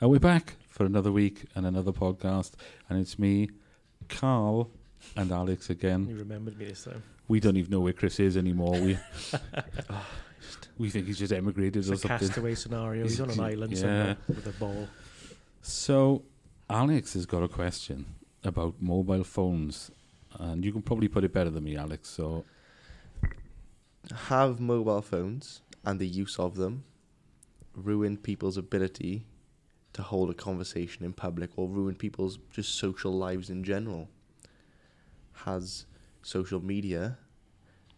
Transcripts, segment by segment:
And we're back for another week and another podcast. And it's me, Carl, and Alex again. You remembered me this time. We don't even know where Chris is anymore. We we think he's just emigrated It's or a something. castaway scenario. He's on an Yeah. island somewhere with a ball. So, Alex has got a question about mobile phones. And you can probably put it better than me, Alex. So, have mobile phones and the use of them ruined people's ability to hold a conversation in public or ruin people's just social lives in general? Has social media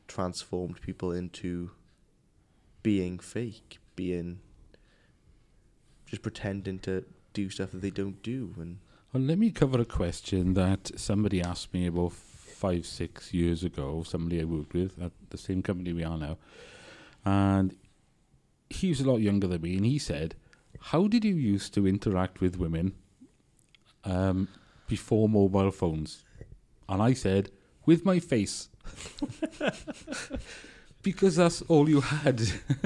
transformed people into being fake, being just pretending to do stuff that they don't do and well, let me cover a question that somebody asked me about five, six years ago. Somebody I worked with at the same company we are now. And he was a lot younger than me. And he said, How did you used to interact with women um, before mobile phones? And I said, With my face. because that's all you had.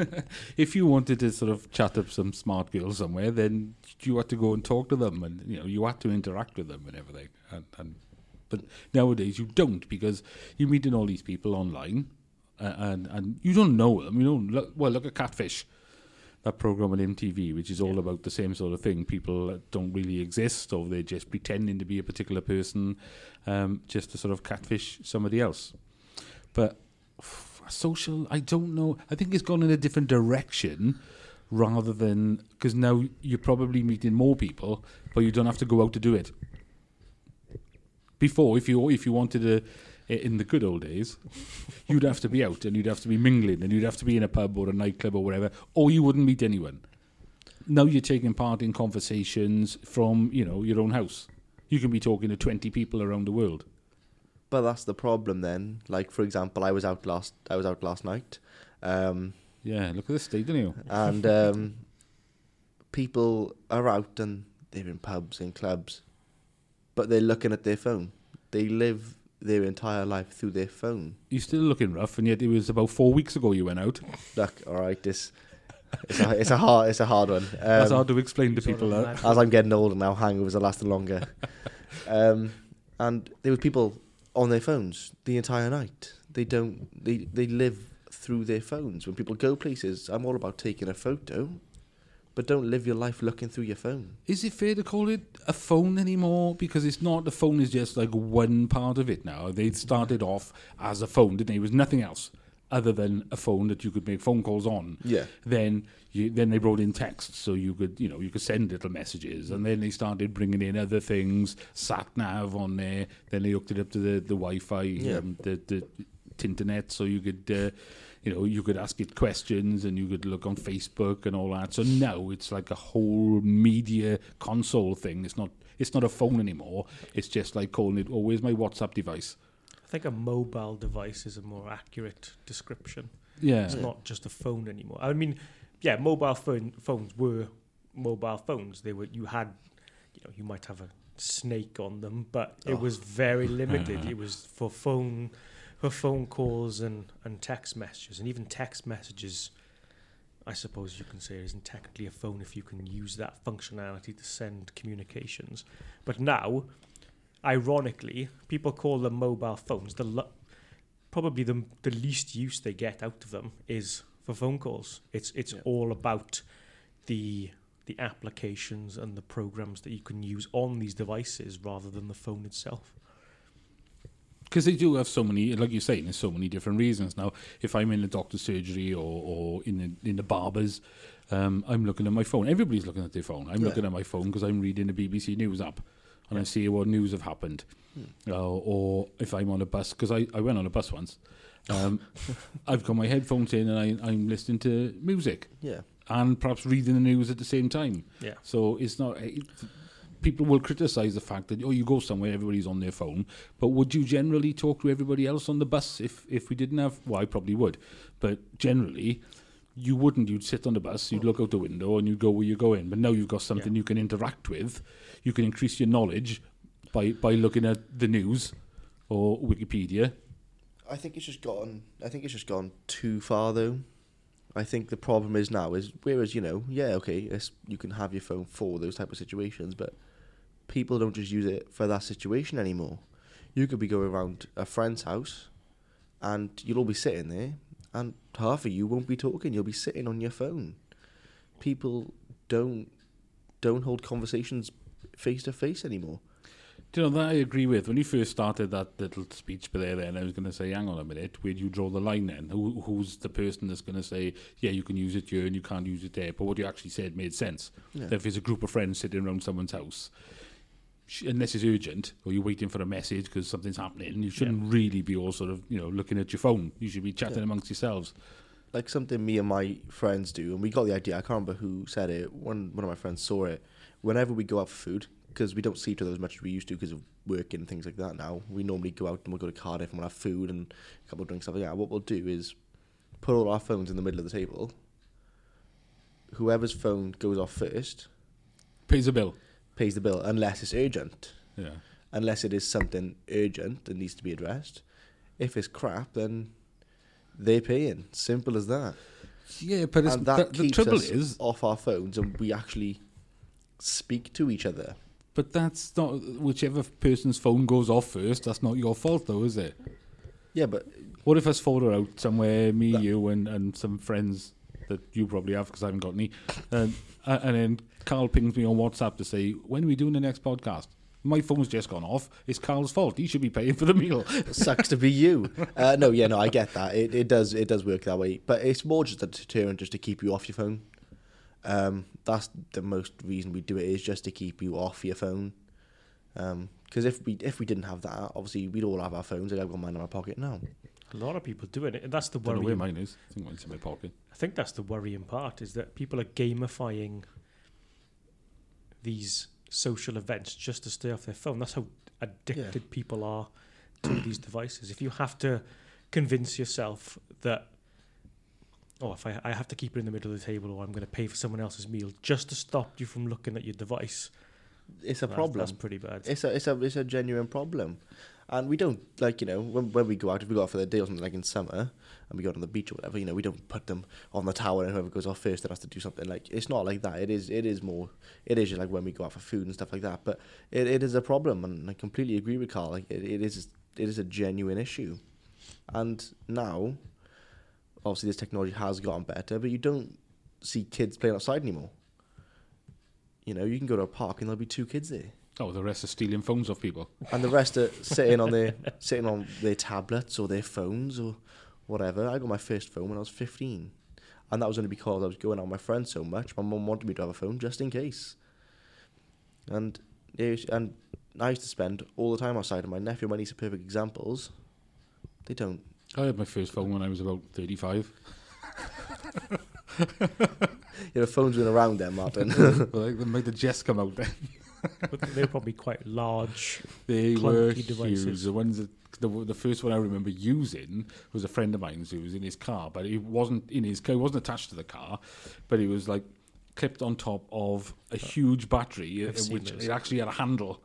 if you wanted to sort of chat up some smart girl somewhere, then you had to go and talk to them, and you know you had to interact with them and everything. And, and but nowadays you don't because you're meeting all these people online, uh, and and you don't know them. You don't look, well look at Catfish, that program on MTV, which is all about the same sort of thing. People that don't really exist, or they're just pretending to be a particular person, um, just to sort of catfish somebody else. But social, I don't know. I think it's gone in a different direction rather than because now you're probably meeting more people, but you don't have to go out to do it. Before, if you if you wanted to, in the good old days, you'd have to be out and you'd have to be mingling and you'd have to be in a pub or a nightclub or whatever, or you wouldn't meet anyone. Now you're taking part in conversations from you know your own house. You can be talking to twenty people around the world. But that's the problem then. Like for example, I was out last I was out last night. Um, Yeah, look at this state, don't you? and um, people are out and they're in pubs and clubs, but they're looking at their phone. They live their entire life through their phone. You're still looking rough, and yet it was about four weeks ago you went out. Look, all right, this it's a, it's a hard it's a hard one. Um, That's hard to explain to people. a That. as I'm getting older now, hangovers are lasting longer. um, and there were people on their phones the entire night. They don't. They they live through their phones. When people go places, I'm all about taking a photo, but don't live your life looking through your phone. Is it fair to call it a phone anymore? Because it's not. The phone is just like one part of it now. They started off as a phone, didn't they? It was nothing else other than a phone that you could make phone calls on. Yeah. Then you, then they brought in text, so you could you know you could send little messages, and then they started bringing in other things, sat nav on there. Then they hooked it up to the the Wi-Fi, Yeah. um, the the internet, so you could. Uh, you know, you could ask it questions and you could look on Facebook and all that. So now it's like a whole media console thing. It's not it's not a phone anymore. It's just like calling it, oh, where's my WhatsApp device? I think a mobile device is a more accurate description. Yeah. It's not just a phone anymore. I mean, yeah, mobile phone phones were mobile phones. They were you had, you know, you might have a snake on them, but it Oh. was very limited. it was for phone for phone calls and and text messages, and even text messages. I suppose you can say isn't technically a phone if you can use that functionality to send communications. But now, ironically, people call them mobile phones. The lo- probably the the least use they get out of them is for phone calls. It's it's Yeah. all about the the applications and the programs that you can use on these devices rather than the phone itself. Because they do have so many, like you're saying, there's so many different reasons. Now, if I'm in the doctor's surgery or, or in the, in the barber's, um, I'm looking at my phone. Everybody's looking at their phone. I'm Yeah. looking at my phone because I'm reading the BBC News app and I see what news have happened. Hmm. Uh, or if I'm on a bus, because I, I went on a bus once, um, I've got my headphones in and I, I'm listening to music Yeah. and perhaps reading the news at the same time. Yeah. So it's not. It, people will criticise the fact that oh, you go somewhere, everybody's on their phone. But would you generally talk to everybody else on the bus if if we didn't have? Well, I probably would, but generally. You wouldn't. You'd sit on the bus. You'd look out the window, and you'd go where you're going. But now you've got something Yeah. you can interact with. You can increase your knowledge by by looking at the news or Wikipedia. I think it's just gotten. I think it's just gone too far though. I think the problem is now is whereas you know yeah okay it's, you can have your phone for those type of situations, but people don't just use it for that situation anymore. You could be going around a friend's house, and you'll all be sitting there, and half of you won't be talking. You'll be sitting on your phone. People don't don't hold conversations face to face anymore. Do you know that I agree with? When you first started that little speech there, then I was going to say, hang on a minute, where do you draw the line then? Who, who's the person that's going to say, yeah, you can use it here and you can't use it there? But what you actually said made sense. Yeah. That if there's a group of friends sitting around someone's house, unless it's urgent or you're waiting for a message because something's happening, you shouldn't really be all sort of, you know, looking at your phone. You should be chatting Yeah. amongst yourselves. like something me and my friends do, and we got the idea. I can't remember who said it. One one of my friends saw it. Whenever we go out for food, because we don't see each other as much as we used to because of working and things like that. Now we normally go out and we'll go to Cardiff and we'll have food and a couple of drinks stuff like that. What we'll do is put all our phones in the middle of the table. Whoever's phone goes off first Pays a bill. Pays the bill, unless it's urgent. Yeah. Unless it is something urgent that needs to be addressed. If it's crap, then they're paying. Simple as that. Yeah, but it's, and that the, the trouble is, off our phones and we actually speak to each other. but that's not whichever person's phone goes off first. That's not your fault, though, is it? Yeah, but What if us four are out somewhere, me, That- you, and, and some friends that you probably have because I haven't got any, and, and then Carl pings me on WhatsApp to say when are we doing the next podcast? My phone's just gone off. It's Carl's fault. He should be paying for the meal. sucks to be you. Uh, no, yeah, no, I get that. It, it does it does work that way, but it's more just a deterrent just to keep you off your phone. Um, that's the most reason we do it is just to keep you off your phone. Because if we if we didn't have that, obviously we'd all have our phones. Like I've got mine in my pocket now. A lot of people do it, and that's the Don't where worrying. mine is. I think mine's in my pocket. I think that's the worrying part is that people are gamifying these social events just to stay off their phone. That's how addicted people are to these devices. If you have to convince yourself that, oh, if I, I have to keep it in the middle of the table or I'm going to pay for someone else's meal just to stop you from looking at your device, It's a that's- problem. That's pretty bad. It's a it's a it's a genuine problem, and we don't like you know when when we go out if we go out for the day or something like in summer and we go out on the beach or whatever you know we don't put them on the tower and whoever goes off first then has to do something like it's not like that. It is it is more it is like when we go out for food and stuff like that. But it, it is a problem, and I completely agree with Carl. Like it, it is it is a genuine issue, and now obviously this technology has gotten better, but you don't see kids playing outside anymore. You know, you can go to a park and there'll be two kids there Oh, the rest are stealing phones off people. and the rest are sitting on their sitting on their tablets or their phones or whatever. I got my first phone when I was fifteen, and that was only because I was going out with my friends so much. My mum wanted me to have a phone just in case. And yeah, and I used to spend all the time outside. And my nephew and my niece are perfect examples. They don't. I had my first phone when I was about 35. You know, phones been around then, Martin. well, they made the Jess come out then. But they're probably quite large. They were devices. huge. The ones that the, the first one I remember using was a friend of mine's who was in his car, but it wasn't in his car. It wasn't attached to the car, but it was like clipped on top of a huge battery, uh, I've which it actually had a handle.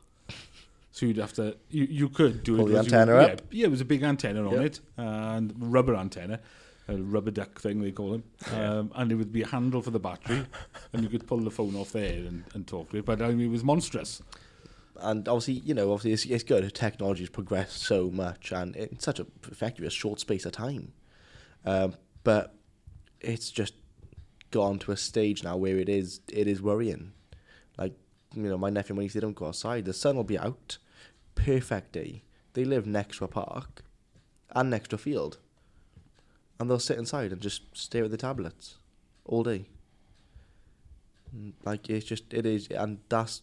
So you'd have to you, you could do Pull it. the was you- antenna yeah, up. Yeah, it was a big antenna on Yep. it and rubber antenna. A rubber duck thing they call them, um, and it would be a handle for the battery, and you could pull the phone off there and, and talk to it. But I mean, it was monstrous. and obviously, you know, obviously it's, it's good. Technology has progressed so much, and in such a effectively a short space of time. Um, but it's just gone to a stage now where it is it is worrying. Like you know, my nephew when he said, don't go outside. The sun will be out, perfect day. They live next to a park, and next to a field, and they'll sit inside and just stare at the tablets all day. Mm, Like it's just it is, and that's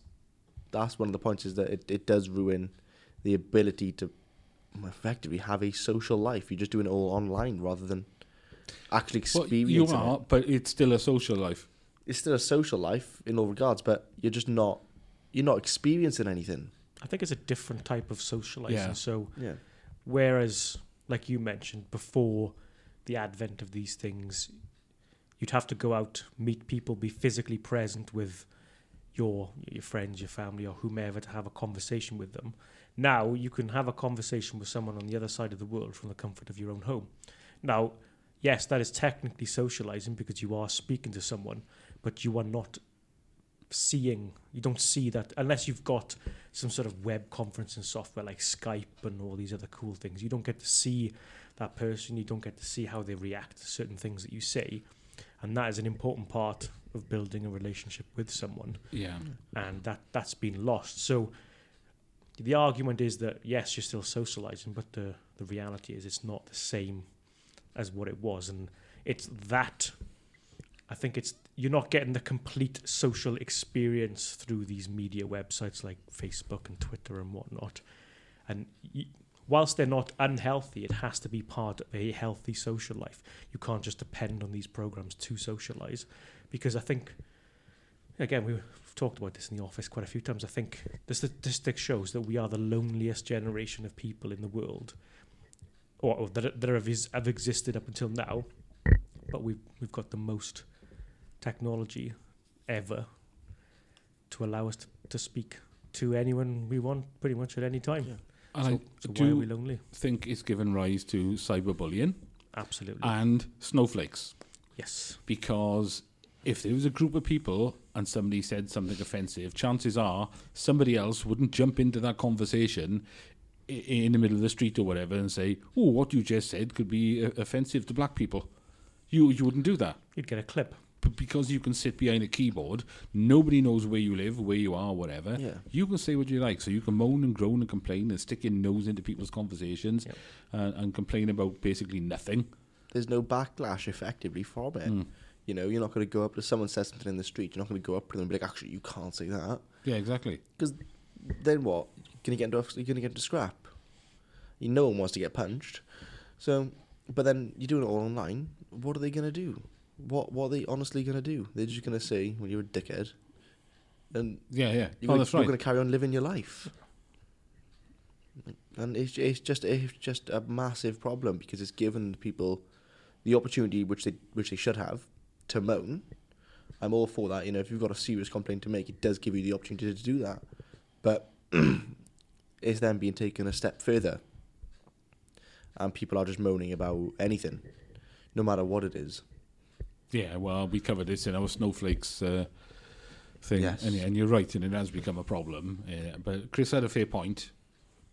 that's one of the points is that it, it does ruin the ability to effectively have a social life. You're just doing it all online rather than actually Well, experiencing you it. but it's still a social life. It's still a social life in all regards, but you're just not you're not experiencing anything. I think it's a different type of socializing. Yeah. So Yeah. Whereas, like you mentioned, before the advent of these things, you'd have to go out, meet people, be physically present with your your friends, your family, or whomever to have a conversation with them. Now you can have a conversation with someone on the other side of the world from the comfort of your own home. Now, yes, that is technically socializing because you are speaking to someone, but you are not seeing. You don't see that unless you've got some sort of web conferencing software like Skype and all these other cool things. You don't get to see that person. You don't get to see how they react to certain things that you say, and that is an important part of building a relationship with someone Yeah. and that that's been lost. So the argument is that yes, you're still socializing, but the the reality is it's not the same as what it was, and it's that. I think it's you're not getting the complete social experience through these media websites like Facebook and Twitter and whatnot. And y- whilst they're not unhealthy, it has to be part of a healthy social life. You can't just depend on these programs to socialize, because I think again, we've talked about this in the office quite a few times. I think the statistic shows that we are the loneliest generation of people in the world, or, or that, that have, have existed up until now. But we've we've got the most technology ever to allow us to, to speak to anyone we want, pretty much at any time. Yeah. And so I so why do are we lonely? think it's given rise to cyberbullying Absolutely. and snowflakes. yes. because if there was a group of people and somebody said something offensive, chances are somebody else wouldn't jump into that conversation i- in the middle of the street or whatever and say, "Oh, what you just said could be uh, offensive to black people." You you wouldn't do that. You'd get a clip. But because you can sit behind a keyboard, nobody knows where you live, where you are, whatever. Yeah. You can say what you like. So you can moan and groan and complain and stick your nose into people's conversations Yep. and, and complain about basically nothing. There's no backlash effectively from it. Mm. You know, you're not going to go up to someone says something in the street. You're not going to go up to them and be like, actually, you can't say that. Yeah, exactly. Because then what? You're going to get into you're going to get into scrap. You no one wants to get punched. So, but then you're doing it all online. What are they going to do? What what are they honestly going to do? They're just going to say, "Well, you're a dickhead," and Yeah, yeah. you're, oh, gonna, you're right. going to carry on living your life. And it's it's just it's just a massive problem because it's given people the opportunity which they which they should have to moan. I'm all for that. You know, if you've got a serious complaint to make, it does give you the opportunity to do that. But it's then being taken a step further, and people are just moaning about anything, no matter what it is. Yeah, well, we covered this in our snowflakes uh, thing, Yes. and, and you're right, and it has become a problem. Uh, but Chris had a fair point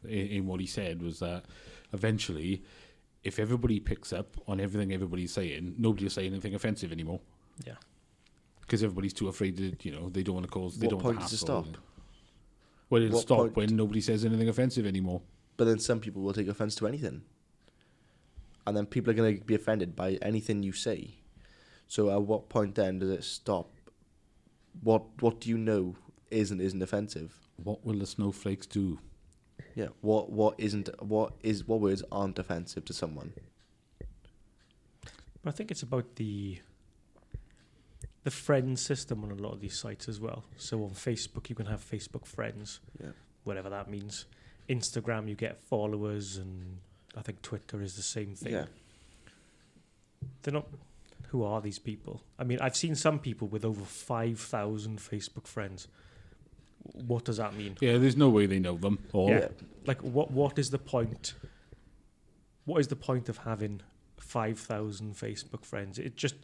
in, in what he said was that eventually, if everybody picks up on everything everybody's saying, nobody will say anything offensive anymore Yeah. because everybody's too afraid that you know they don't want to cause. They What don't point want does to it hassle. stop? Well, it'll What stop point- when nobody says anything offensive anymore. But then some people will take offense to anything. And then people are going to be offended by anything you say. So at what point then does it stop? What what do you know is and isn't offensive? What will the snowflakes do? Yeah. What what isn't what is what words aren't offensive to someone? But I think it's about the the friend system on a lot of these sites as well. So on Facebook, you can have Facebook friends, Yeah. whatever that means. Instagram, you get followers, and I think Twitter is the same thing. Yeah. They're not. Who are these people? I mean, I've seen some people with over five thousand Facebook friends. What does that mean? Yeah, there's no way they know them all. Yeah. Like, what? What is the point? What is the point of having five thousand Facebook friends? It just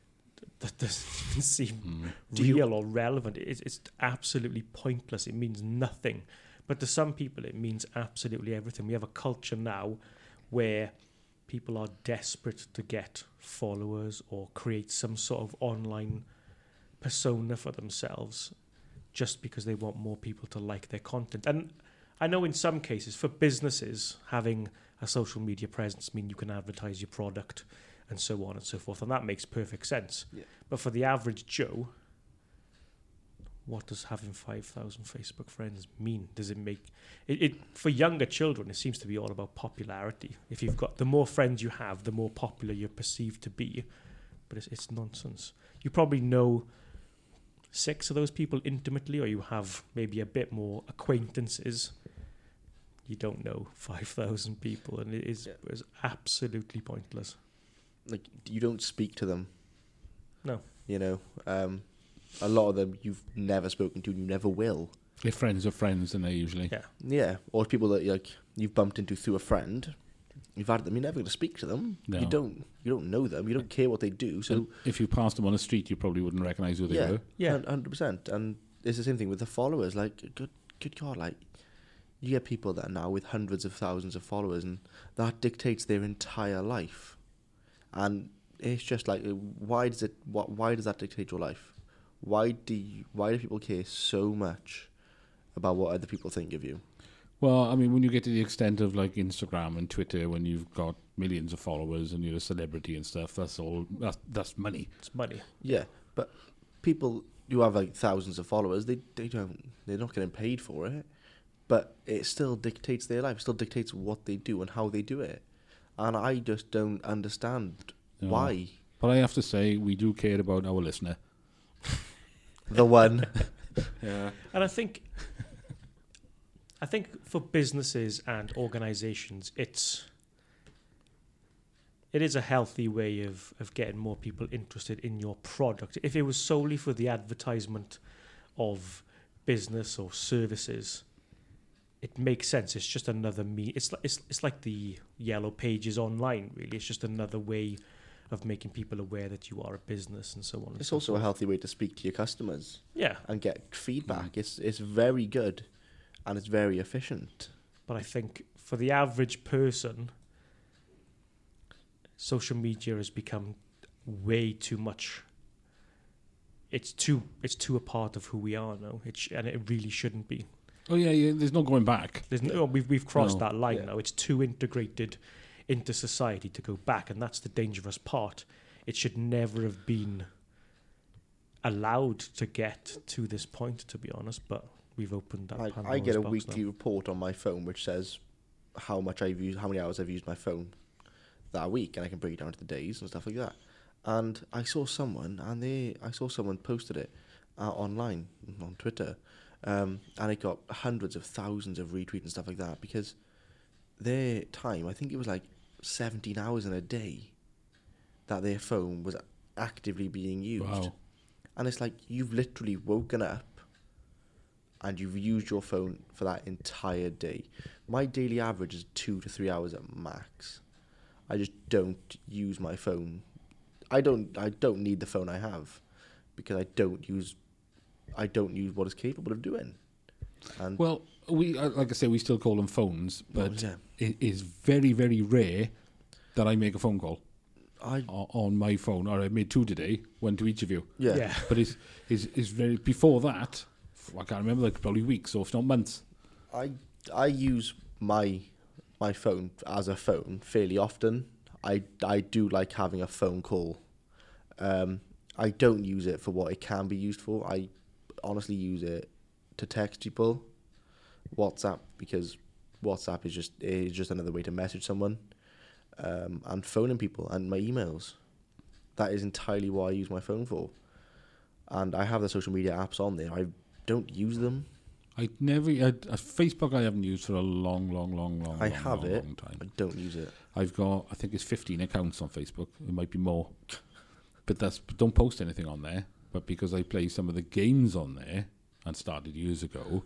that doesn't even seem Mm. Do you- real or relevant. It's, it's absolutely pointless. It means nothing. But to some people, it means absolutely everything. We have a culture now where people are desperate to get followers or create some sort of online persona for themselves just because they want more people to like their content. And I know in some cases, for businesses, having a social media presence mean you can advertise your product and so on and so forth, and that makes perfect sense. Yeah. But for the average Joe, what does having 5,000 Facebook friends mean? Does it make it, it for younger children? It seems to be all about popularity. If you've got the more friends you have, the more popular you're perceived to be. But it's, it's nonsense. You probably know six of those people intimately, or you have maybe a bit more acquaintances. You don't know 5,000 people, and it is, Yeah. is absolutely pointless. Like you don't speak to them. No. You know, um, a lot of them you've never spoken to, and you never will. They're friends of friends, and they usually. Yeah. Yeah, or people that like you've bumped into through a friend, You've had them. You're never going to speak to them. No. You don't. You don't know them. You don't care what they do. So And if you passed them on the street, you probably wouldn't recognise who they yeah, were. Yeah. hundred percent. And it's the same thing with the followers. Like, good, good God, like you get people that are now with hundreds of thousands of followers, and that dictates their entire life. And it's just like, uh, why does it? What? Why does that dictate your life? Why do you, Why do people care so much about what other people think of you? Well, I mean, when you get to the extent of like Instagram and Twitter, when you've got millions of followers and you're a celebrity and stuff, that's all. That's that's money. It's money. Yeah, but people who have like thousands of followers, they they don't they're not getting paid for it, but it still dictates their life. Still dictates what they do and how they do it, and I just don't understand No. why But I have to say, we do care about our listener. The one. Yeah. And I think, I think for businesses and organisations, it's it is a healthy way of of getting more people interested in your product. If it was solely for the advertisement of business or services, it makes sense. It's just another me. It's like it's it's like the yellow pages online. Really, it's just another way of making people aware that you are a business and so on. and It's so also a healthy way to speak to your customers yeah. and get feedback. Mm. It's it's very good, and it's very efficient. But I think for the average person, social media has become way too much. It's too it's too a part of who we are now. It sh- and it really shouldn't be. Oh yeah, yeah. There's no going back. There's no, we've we've crossed No. that line Yeah. now. It's too integrated into society to go back, and that's the dangerous part. It should never have been allowed to get to this point, to be honest. But we've opened that. Like I get a weekly now. report on my phone which says how much I've used, how many hours I've used my phone that week, and I can break it down to the days and stuff like that. And I saw someone, and they, I saw someone posted it uh, online on Twitter, um, and it got hundreds of thousands of retweets and stuff like that because their time, I think it was like 17 hours in a day, that their phone was actively being used. Wow. And it's like you've literally woken up and you've used your phone for that entire day. My daily average is two to three hours at max. I just don't use my phone. I don't. I don't need the phone I have because I don't use. I don't use what it's capable of doing. And Well, we uh, like I say, we still call them phones, Well, but yeah. It is very, very rare that I make a phone call I o- on my phone. Or I made two today, one to each of you. yeah. yeah. But it's is is very before that. I can't remember, like probably weeks or if not months. I I use my my phone as a phone fairly often. I I do like having a phone call. Um, I don't use it for what it can be used for. I honestly use it to text people, WhatsApp because WhatsApp is just is just another way to message someone, um, and phoning people and my emails. That is entirely what I use my phone for, and I have the social media apps on there. I don't use them. I never I, uh, Facebook. I haven't used for a long, long, long, long. I long, have long, it. long time. I don't use it. I've got I think it's 15 accounts on Facebook. It might be more, but that's but don't post anything on there. But because I play some of the games on there and started years ago,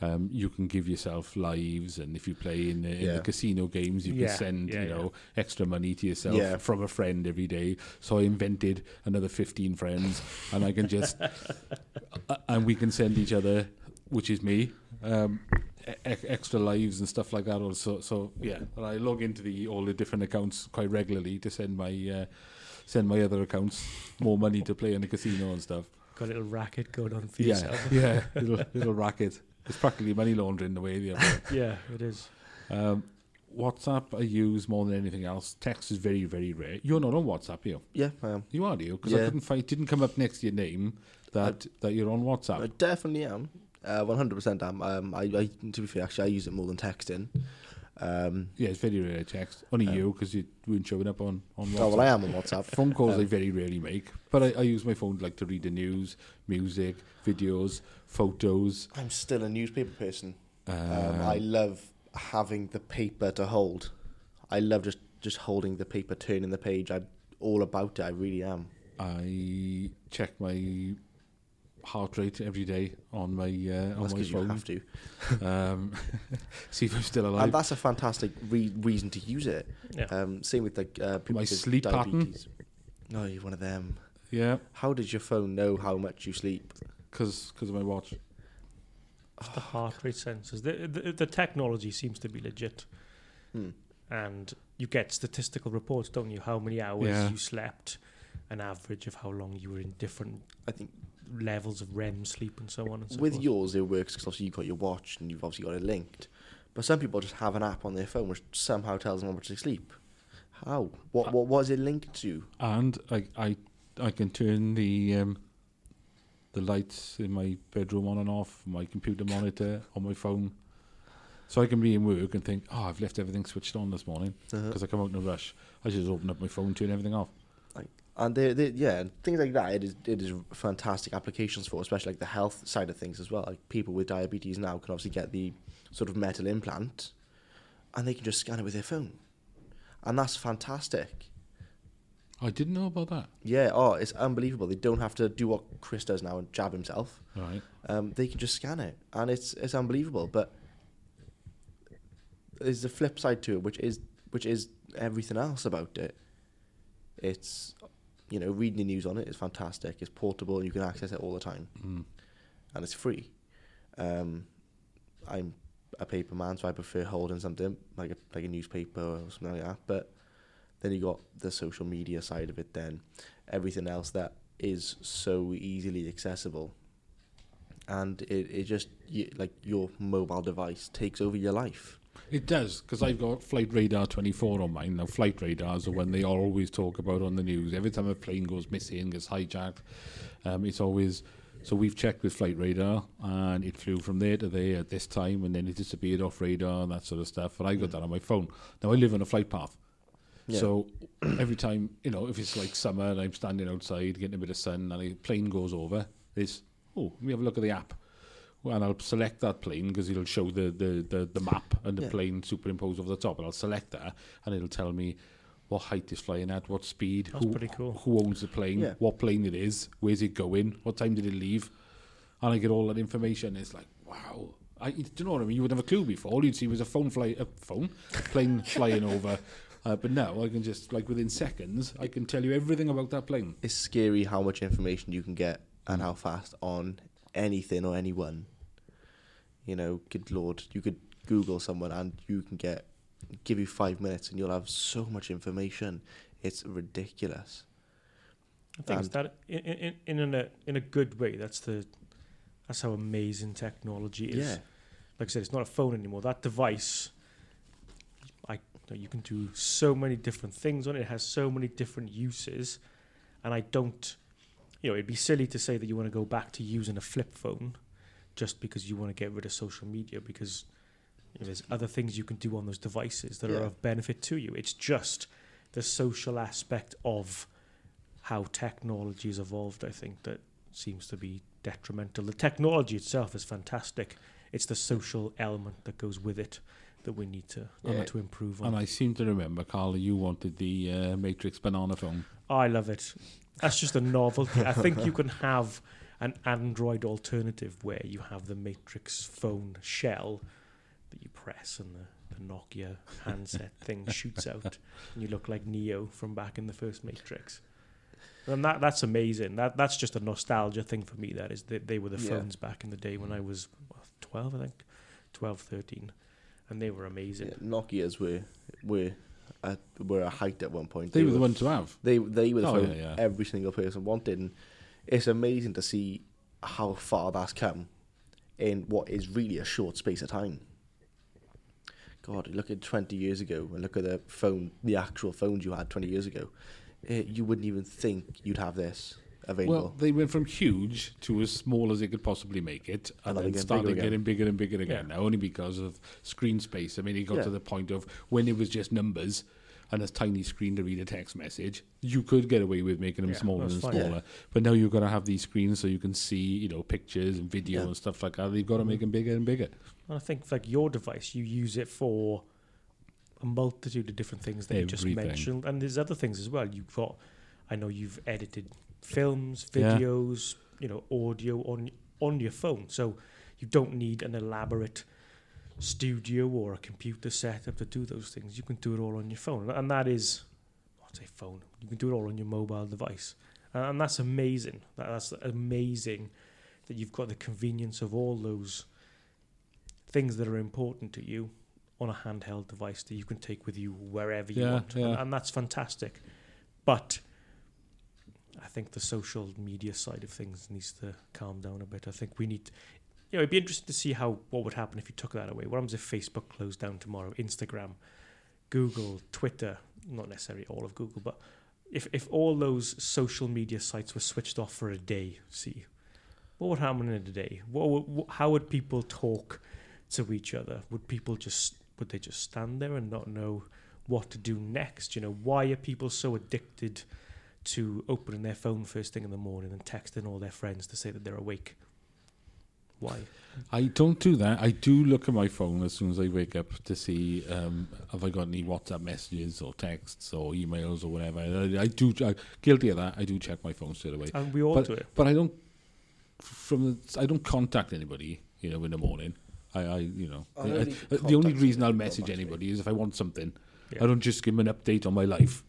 um, you can give yourself lives, and if you play in the, in the casino games, you Yeah, can send yeah, you yeah. know extra money to yourself Yeah. from a friend every day. So I invented another 15 friends, and I can just uh, and we can send each other, which is me. Um, e- extra lives and stuff like that. Also, so yeah, and I log into the all the different accounts quite regularly to send my uh, send my other accounts more money to play in the casino and stuff. Got a little racket going on for Yeah, yourself. yeah, little little racket. It's practically money laundering the way the other. yeah, it is. Um, WhatsApp I use more than anything else. Text is very very rare. You're not on WhatsApp, are you? Yeah, I am. You are, do you? Because I couldn't find. Didn't come up next to your name that that you're on WhatsApp. I definitely am. Uh, One hundred percent am. Um, I, I to be fair, actually, I use it more than texting. Um, yeah, it's very rare text. Only you because you weren't showing up on on WhatsApp. oh well, I am on WhatsApp. Phone calls I Um, very rarely make, but I, I use my phone like to read the news, music, videos, photos. I'm still a newspaper person. Um, Um, I love having the paper to hold. I love just just holding the paper, turning the page. I'm all about it. I really am. I check my heart rate every day on my uh, on That's my because you have to. Um, see if I'm still alive. And that's a fantastic re- reason to use it. Yeah. Um, same with like uh, people My with sleep pattern. diabetes. Oh, you're one of them. yeah, How does your phone know how much you sleep? because because of my watch. the heart rate sensors. The, the the technology seems to be legit, Hmm. and you get statistical reports, don't you? How many hours Yeah. you slept, an average of how long you were in different I think levels of REM sleep, and so on and so with forth. yours it works because obviously you've got your watch and you've obviously got it linked. But some people just have an app on their phone which somehow tells them how much they sleep. How? What? What was it linked to? And I I I can turn the um, the lights in my bedroom on and off, my computer monitor on my phone. So I can be in work and think, oh, I've left everything switched on this morning Uh-huh. because I come out in a rush. I just open up my phone, turn everything off. And they, they, yeah, things like that. It is, it is fantastic applications for, especially like the health side of things as well. Like people with diabetes now can obviously get the sort of metal implant, and they can just scan it with their phone, and that's fantastic. I didn't know about that. Yeah, oh, it's unbelievable. They don't have to do what Chris does now and jab himself. Right. Um, they can just scan it, and it's it's unbelievable. But there's a flip side to it, which is which is everything else about it. It's you know reading the news on it is fantastic. It's portable, and you can access it all the time, Mm. and it's free. Um, I'm a paper man, so I prefer holding something like a like a newspaper or something like that. But then you got the social media side of it. Then everything else that is so easily accessible and it, it just y like your mobile device takes over your life. It does, because I've got Flight Radar 24 on mine. Now, Flight radars are when they always talk about on the news. Every time a plane goes missing, gets hijacked, um, it's always... So we've checked with Flight Radar, and it flew from there to there at this time, and then it disappeared off radar and that sort of stuff. And I got that on my phone. Now, I live on a flight path. Yeah. So every time, you know, if it's like summer and I'm standing outside getting a bit of sun and a plane goes over, it's oh, let me have a look at the app. Well, and I'll select that plane because it'll show the, the, the, the map and the Yeah. plane superimposed over the top. And I'll select that and it'll tell me what height it's flying at, what speed, That's who, pretty cool. who owns the plane, Yeah. what plane it is, where's it going, what time did it leave. And I get all that information. It's like, wow. I, do you know what I mean? You would have a clue before. All you'd see was a phone fly, a phone, plane flying over. Uh, but now I can just, like within seconds, I can tell you everything about that plane. It's scary how much information you can get and how fast on anything or anyone. You know, good lord, you could Google someone and you can get give you five minutes and you'll have so much information. It's ridiculous. I think it's And- that in, in, in a in a good way. That's the that's how amazing technology is. Yeah. Like I said, it's not a phone anymore. That device, I you can do so many different things on it. It has so many different uses, and I don't. You know, it'd be silly to say that you want to go back to using a flip phone just because you want to get rid of social media because you know, there's other things you can do on those devices that Yeah. are of benefit to you. It's just the social aspect of how technology has evolved, I think, that seems to be detrimental. The technology itself is fantastic. It's the social element that goes with it that we need to Yeah. to improve on. And I seem to remember, Carla, you wanted the uh, Matrix banana phone. I love it. That's just a novelty. I think you can have an Android alternative where you have the Matrix phone shell that you press and the, the Nokia handset thing shoots out and you look like Neo from back in the first Matrix. And that that's amazing. That that's just a nostalgia thing for me. That is that they were the Yeah. phones back in the day when I mm. was what, 12, I think, 12, 13. and they were amazing. Yeah, Nokia's were were at, were a height at one point. They, were the ones to have. They they were the Oh, phone yeah, yeah. every single person wanted, and it's amazing to see how far that's come in what is really a short space of time. God, look at twenty years ago, and look at the phone, the actual phones you had twenty years ago. Eh, you wouldn't even think you'd have this available. Well, they went from huge to as small as they could possibly make it, And and, then started bigger getting bigger and bigger again. Yeah. Now, only because of screen space. I mean, it got Yeah. to the point of when it was just numbers and a tiny screen to read a text message, you could get away with making them Yeah, smaller and fine. smaller. But now you've got to have these screens so you can see, you know, pictures and video Yeah. and stuff like that. You've got to make them bigger and bigger. And I think like your device, you use it for a multitude of different things that you just mentioned, and there's other things as well. You've got, I know you've edited films, Yeah. videos, you know audio on on your phone. So you don't need an elaborate studio or a computer setup to do those things. You can do it all on your phone, and that is, I'd say phone. You can do it all on your mobile device, and, and that's amazing. That's amazing that you've got the convenience of all those things that are important to you on a handheld device that you can take with you wherever you Yeah, want, yeah. And, and that's fantastic. But I think the social media side of things needs to calm down a bit. I think we need, you know, it'd be interesting to see how what would happen if you took that away. What happens if Facebook closed down tomorrow? Instagram, Google, Twitter, not necessarily all of Google, but if if all those social media sites were switched off for a day, see, what would happen in a day? What, how would people talk to each other? Would people just would they just stand there and not know what to do next? You know, why are people so addicted to opening their phone first thing in the morning and texting all their friends to say that they're awake? Why? I don't do that. I do look at my phone as soon as I wake up to see um, have I got any WhatsApp messages or texts or emails or whatever. I, I do. I'm guilty of that. I do check my phone straight away. And we all But- do it. But I don't. From the, I don't contact anybody. You know, in the morning. I, I you know, I I- only I- the only reason I'll message automatically. anybody is if I want something. Yeah. I don't just give them an update on my life.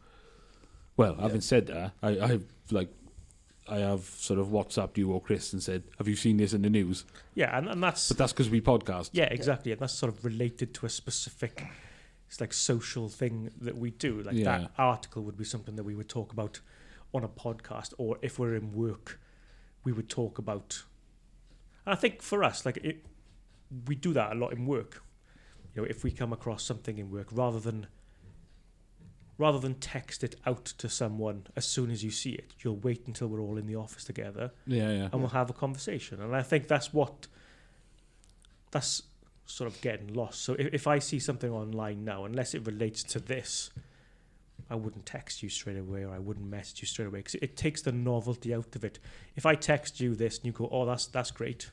Well, Yeah. having said that, I, I have like, I have sort of WhatsApped you or Chris and said, "Have you seen this in the news?" Yeah, and, and that's But that's because we podcast. yeah, exactly, and that's sort of related to a specific, it's like social thing that we do. Like Yeah. that article would be something that we would talk about on a podcast, or if we're in work, we would talk about. And I think for us, like it, we do that a lot in work. You know, if we come across something in work, rather than rather than text it out to someone as soon as you see it, you'll wait until we're all in the office together yeah, yeah. and we'll have a conversation. And I think that's what that's sort of getting lost. So if, if I see something online now, unless it relates to this, I wouldn't text you straight away or I wouldn't message you straight away because it, it takes the novelty out of it. If I text you this and you go, "Oh, that's that's great,"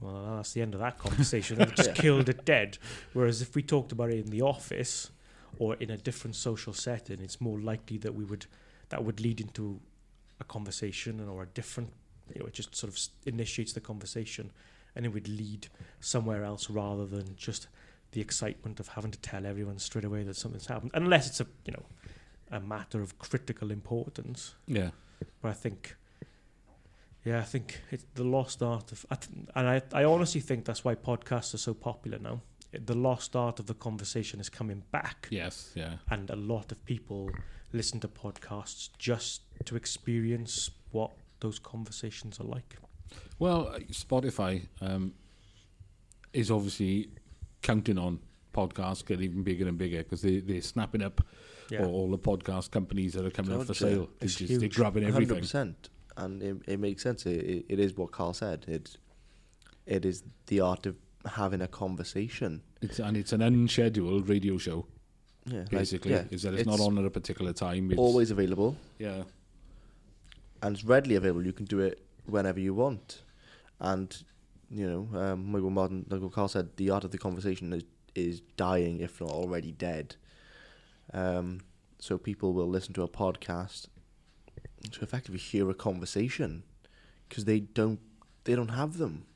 well, that's the end of that conversation. I've just Yeah. killed it dead. Whereas if we talked about it in the office or in a different social setting, it's more likely that we would that would lead into a conversation and or a different you know it just sort of initiates the conversation and it would lead somewhere else rather than just the excitement of having to tell everyone straight away that something's happened unless it's a you know a matter of critical importance Yeah. but I think yeah I think it's the lost art of I th- and I, I honestly think that's why podcasts are so popular now the lost art of the conversation is coming back Yes. Yeah. and a lot of people listen to podcasts just to experience what those conversations are like. Well, uh, Spotify um, is obviously counting on podcasts get even bigger and bigger because they they're snapping up Yeah, all, all the podcast companies that are coming up for God, sale. They're, It's just, they're huge. grabbing hundred everything. percent, and it, it makes sense. It, it, it is what Carl said. It it is the art of having a conversation. It's and it's an unscheduled radio show. Yeah, like, Basically, yeah, is that it's, not on at a particular time. It's, always available Yeah. and it's readily available. You can do it whenever you want, and you know, um, Michael Martin, like Carl said, the art of the conversation is is dying, if not already dead. Um, so people will listen to a podcast to effectively hear a conversation because they don't they don't have them,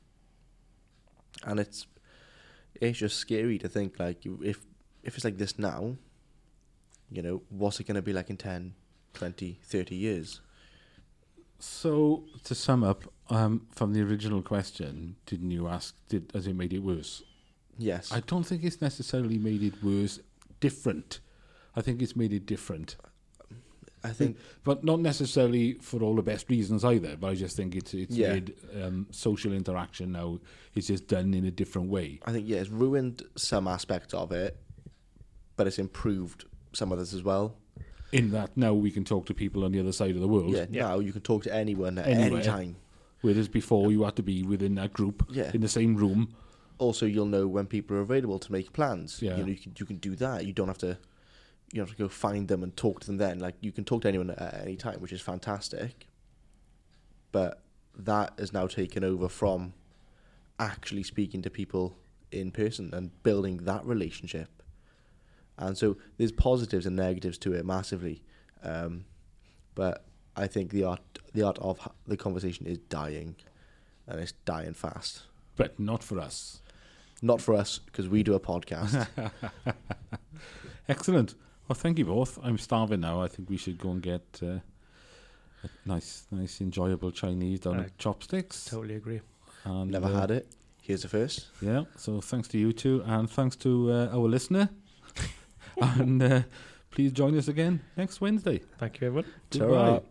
and it's it's just scary to think like if if it's like this now, you know, what's it going to be like in 10, 20, 30 years? So to sum up, um, from the original question, didn't you ask? Did has it made it worse? Yes. I don't think it's necessarily made it worse. Different. I think it's made it different, I think but not necessarily for all the best reasons either. But I just think it's it's Yeah. made um, social interaction now is just done in a different way. I think yeah, it's ruined some aspects of it, but it's improved some others as well. In that now we can talk to people on the other side of the world, Yeah, Yeah. now you can talk to anyone at Anywhere. any time. whereas before you had to be within that group Yeah. in the same room. Also, you'll know when people are available to make plans. Yeah. You know, you can you can do that. You don't have to you have to go find them and talk to them then. Like you can talk to anyone at any time, which is fantastic. But that is now taken over from actually speaking to people in person and building that relationship. And so there's positives and negatives to it massively. Um, but I think the art the art of the conversation is dying, and it's dying fast. But not for us. Not for us because we do a podcast. Excellent. Well, thank you both. I'm starving now. I think we should go and get uh, a nice, nice, enjoyable Chinese down I at Chopsticks. Totally agree. And, Never uh, had it. Here's the first. Yeah. So thanks to you two, and thanks to uh, our listener. and uh, please join us again next Wednesday. Thank you, everyone. Ta-ra. Goodbye.